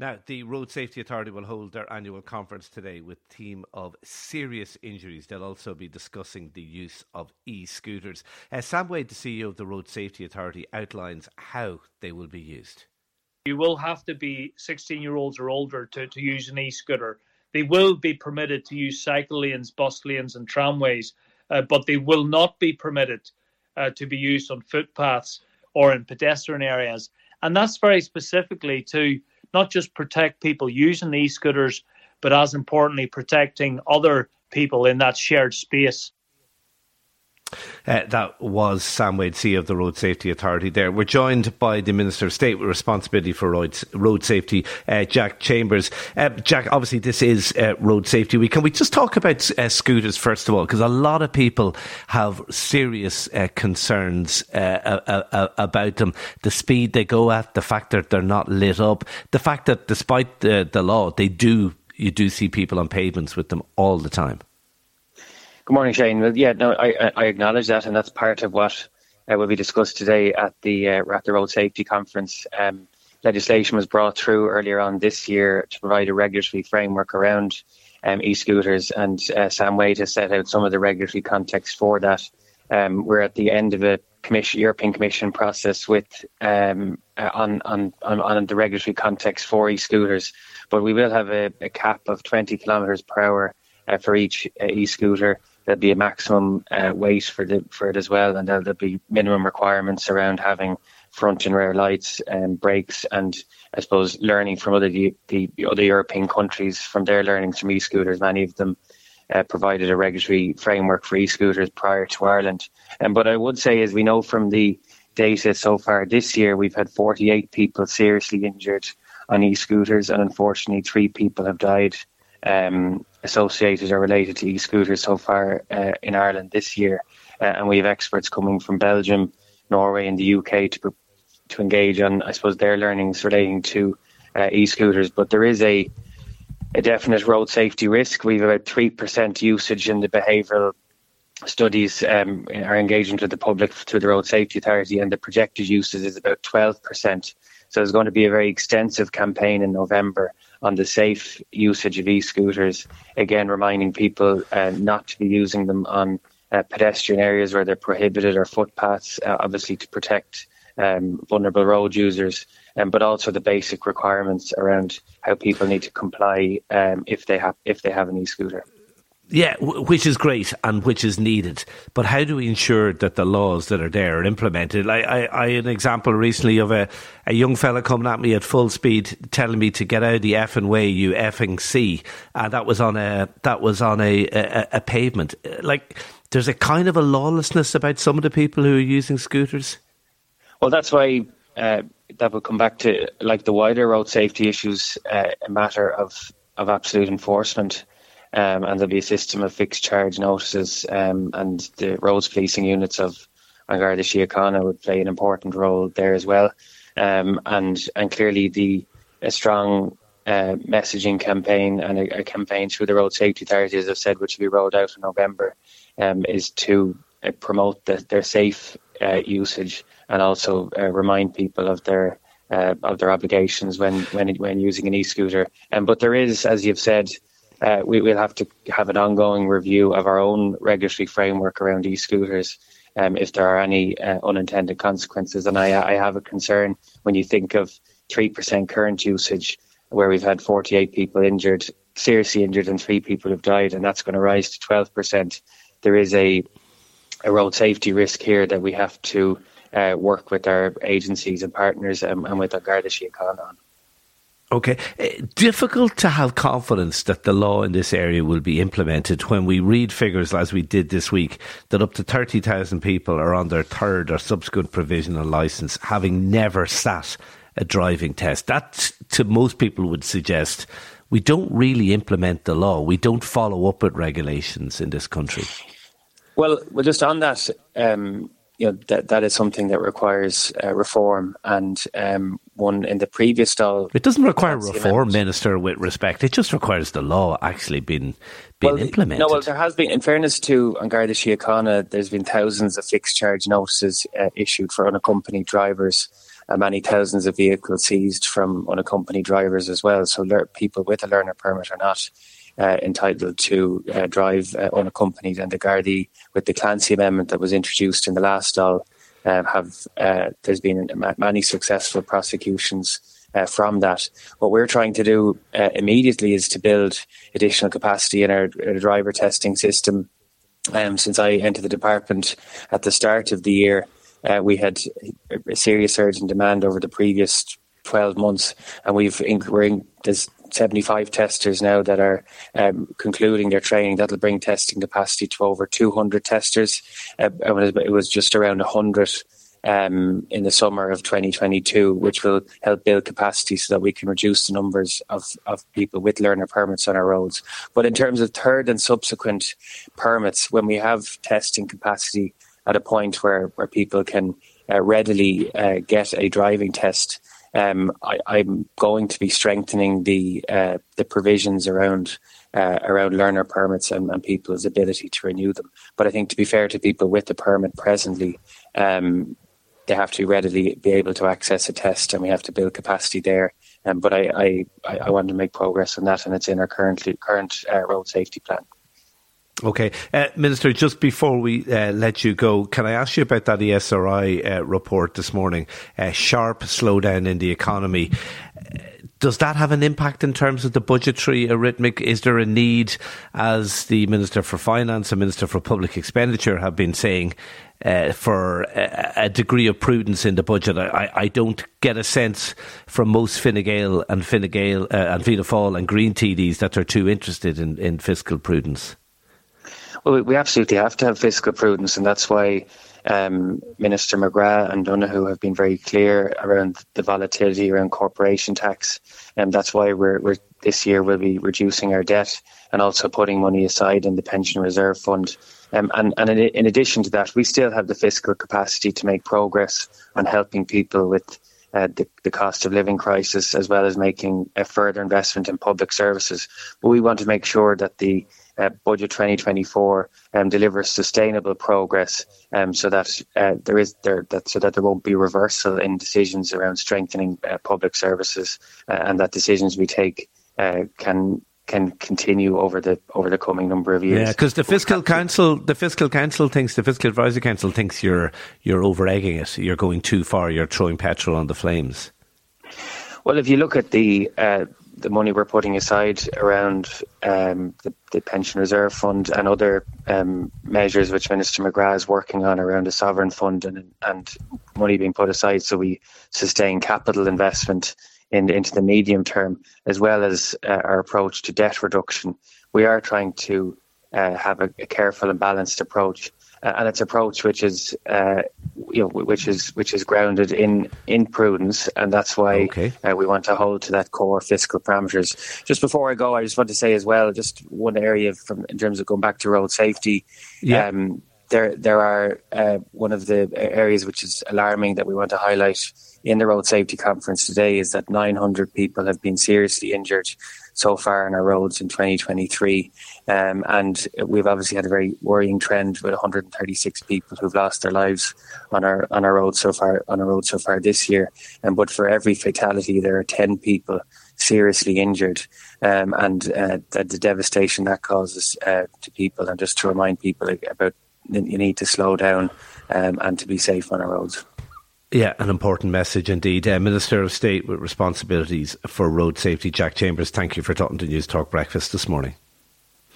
Now, the Road Safety Authority will hold their annual conference today with theme of serious injuries. They'll also be discussing the use of e-scooters. Uh, Sam Waide, the CEO of the Road Safety Authority, outlines how they will be used. You will have to be 16 year olds or older to, to use an e-scooter. They will be permitted to use cycle lanes, bus lanes and tramways, uh, but they will not be permitted uh, to be used on footpaths or in pedestrian areas. And that's very specifically to not just protect people using e scooters, but as importantly, protecting other people in that shared space. Uh, that was Sam Waide, CEO of the Road Safety Authority. There, we're joined by the Minister of State with responsibility for road, road safety, uh, Jack Chambers. Uh, Jack, obviously, this is uh, Road Safety Week. Can we just talk about uh, scooters first of all? Because a lot of people have serious uh, concerns about them. The speed they go at, the fact that they're not lit up, the fact that despite the, the law, they do you do see people on pavements with them all the time. Good morning, Shane. Well, yeah, no, I, I acknowledge that, and that's part of what uh, will be discussed today at the uh, Road Safety Conference. Um, legislation was brought through earlier on this year to provide a regulatory framework around um, e-scooters, and uh, Sam Waide has set out some of the regulatory context for that. Um, we're at the end of a commission, European Commission process with um, uh, on, on, on on the regulatory context for e-scooters, but we will have a, a cap of 20 kilometres per hour uh, for each uh, e-scooter there'll be a maximum uh, weight for the for it as well, and there'll, be minimum requirements around having front and rear lights and brakes, and I suppose learning from other the, the other European countries from their learnings from e-scooters. Many of them uh, provided a regulatory framework for e-scooters prior to Ireland. And um, but I would say, as we know from the data so far this year, we've had 48 people seriously injured on e-scooters, and unfortunately, three people have died um, associated or related to e-scooters so far uh, in Ireland this year, uh, and we have experts coming from Belgium, Norway, and the UK to to engage on, I suppose, their learnings relating to uh, e-scooters. But there is a a definite road safety risk. We've about three percent usage in the behavioural studies um, are engaging to the public through the Road Safety Authority, and the projected usage is about twelve percent. So there's going to be a very extensive campaign in November on the safe usage of e-scooters. Again, reminding people uh, not to be using them on uh, pedestrian areas where they're prohibited or footpaths, uh, obviously to protect um, vulnerable road users, um, but also the basic requirements around how people need to comply um, if they have if they have an e-scooter. Yeah, which is great and which is needed. But how do we ensure that the laws that are there are implemented? Like I, I an example recently of a, a young fella coming at me at full speed, telling me to get out of the effing way, you effing see, and that was on a that was on a, a, a pavement. Like there's a kind of a lawlessness about some of the people who are using scooters. Well, that's why uh, that will come back to like the wider road safety issues, uh, a matter of of absolute enforcement. Um, and there'll be a system of fixed charge notices, um, and the roads policing units of An Garda Síochána would play an important role there as well. Um, and and clearly the a strong uh, messaging campaign and a, a, campaign through the road safety authority, as I've said, which will be rolled out in November, um, is to uh, promote the, their safe uh, usage and also uh, remind people of their uh, of their obligations when when when using an e-scooter. Um, but there is, as you've said, uh, we will have to have an ongoing review of our own regulatory framework around e-scooters um, if there are any uh, unintended consequences. And I, I, have a concern when you think of 3% current usage, where we've had 48 people injured, seriously injured, and three people have died, and that's going to rise to 12%. There is a, a road safety risk here that we have to uh, work with our agencies and partners um, and with our Garda Síochána on. Okay. Uh, difficult to have confidence that the law in this area will be implemented when we read figures as we did this week that up to 30,000 people are on their third or subsequent provisional licence having never sat a driving test. That, to most people, would suggest we don't really implement the law. We don't follow up with regulations in this country. Well, well, just on that, um, you know that that is something that requires uh, reform and um, one in the previous style. It doesn't require reform, Minister, with respect. It just requires the law actually being being well, implemented. No, well, there has been, in fairness to An Garda Síochána, there's been thousands of fixed charge notices uh, issued for unaccompanied drivers. uh, many thousands of vehicles seized from unaccompanied drivers as well. So people with a learner permit are not uh, entitled to uh, drive uh, unaccompanied. And the Gardaí, with the Clancy Amendment that was introduced in the last Dáil, uh, have uh, there's been many successful prosecutions uh, from that. What we're trying to do uh, immediately is to build additional capacity in our, our driver testing system. Um, since I entered the department at the start of the year, uh, we had a serious surge in demand over the previous 12 months, and we've we're in, there's 75 testers now that are um, concluding their training. That'll bring testing capacity to over 200 testers. Uh, it was just around 100 um, in the summer of 2022, which will help build capacity so that we can reduce the numbers of, of people with learner permits on our roads. But in terms of third and subsequent permits, when we have testing capacity at a point where, where people can uh, readily uh, get a driving test, um, I, am going to be strengthening the uh, the provisions around uh, around learner permits and, and, people's ability to renew them. But I think to be fair to people with the permit presently, um, they have to readily be able to access a test, and we have to build capacity there. Um, but I, I, I want to make progress on that, and it's in our current current uh, road safety plan. Okay, uh, Minister. Just before we uh, let you go, can I ask you about that ESRI uh, report this morning? sharp slowdown in the economy. Does that have an impact in terms of the budgetary arithmetic? Is there a need, as the Minister for Finance and Minister for Public Expenditure have been saying, uh, for a, a, degree of prudence in the budget. I, I, don't get a sense from most Fine Gael and Fine Gael uh, and Fianna Fáil and Green TDs that they're too interested in, in fiscal prudence. Well, we absolutely have to have fiscal prudence, and that's why um, Minister McGrath and Donohoe have been very clear around the volatility around corporation tax, and that's why we're, we're this year we'll be reducing our debt and also putting money aside in the pension reserve fund um, and, and in, in, addition to that, we still have the fiscal capacity to make progress on helping people with uh, the, the, cost of living crisis, as well as making a further investment in public services. But we want to make sure that the uh, budget 2024 um, delivers sustainable progress, um, so that uh, there is there that so that there won't be reversal in decisions around strengthening uh, public services, uh, and that decisions we take uh, can can continue over the over the coming number of years. Yeah, because the fiscal council, the fiscal council thinks the fiscal advisory council thinks you're you're over egging it. You're going too far. You're throwing petrol on the flames. Well, if you look at the uh, the money we're putting aside around um, the, the, pension reserve fund and other um, measures which Minister McGrath is working on around the sovereign fund and and money being put aside so we sustain capital investment in, into the medium term, as well as uh, our approach to debt reduction. We are trying to uh, have a, a, careful and balanced approach, uh, and it's approach which is, uh, you know, which is which is grounded in in prudence, and that's why okay. Uh, we want to hold to that core fiscal parameters. Just before I go, I just want to say as well, just one area from in terms of going back to road safety. Yeah. Um, there, there are uh, one of the areas which is alarming that we want to highlight in the road safety conference today is that 900 people have been seriously injured so far on our roads in 2023. Um, and we've obviously had a very worrying trend with 136 people who've lost their lives on our on our roads so far on our roads so far this year. And um, but for every fatality, there are 10 people seriously injured, um, and uh, the, the, devastation that causes uh, to people. And just to remind people about you need to slow down um, and to be safe on our roads. Yeah, an important message indeed. Uh, Minister of State with responsibilities for road safety, Jack Chambers, thank you for talking to Newstalk Breakfast this morning.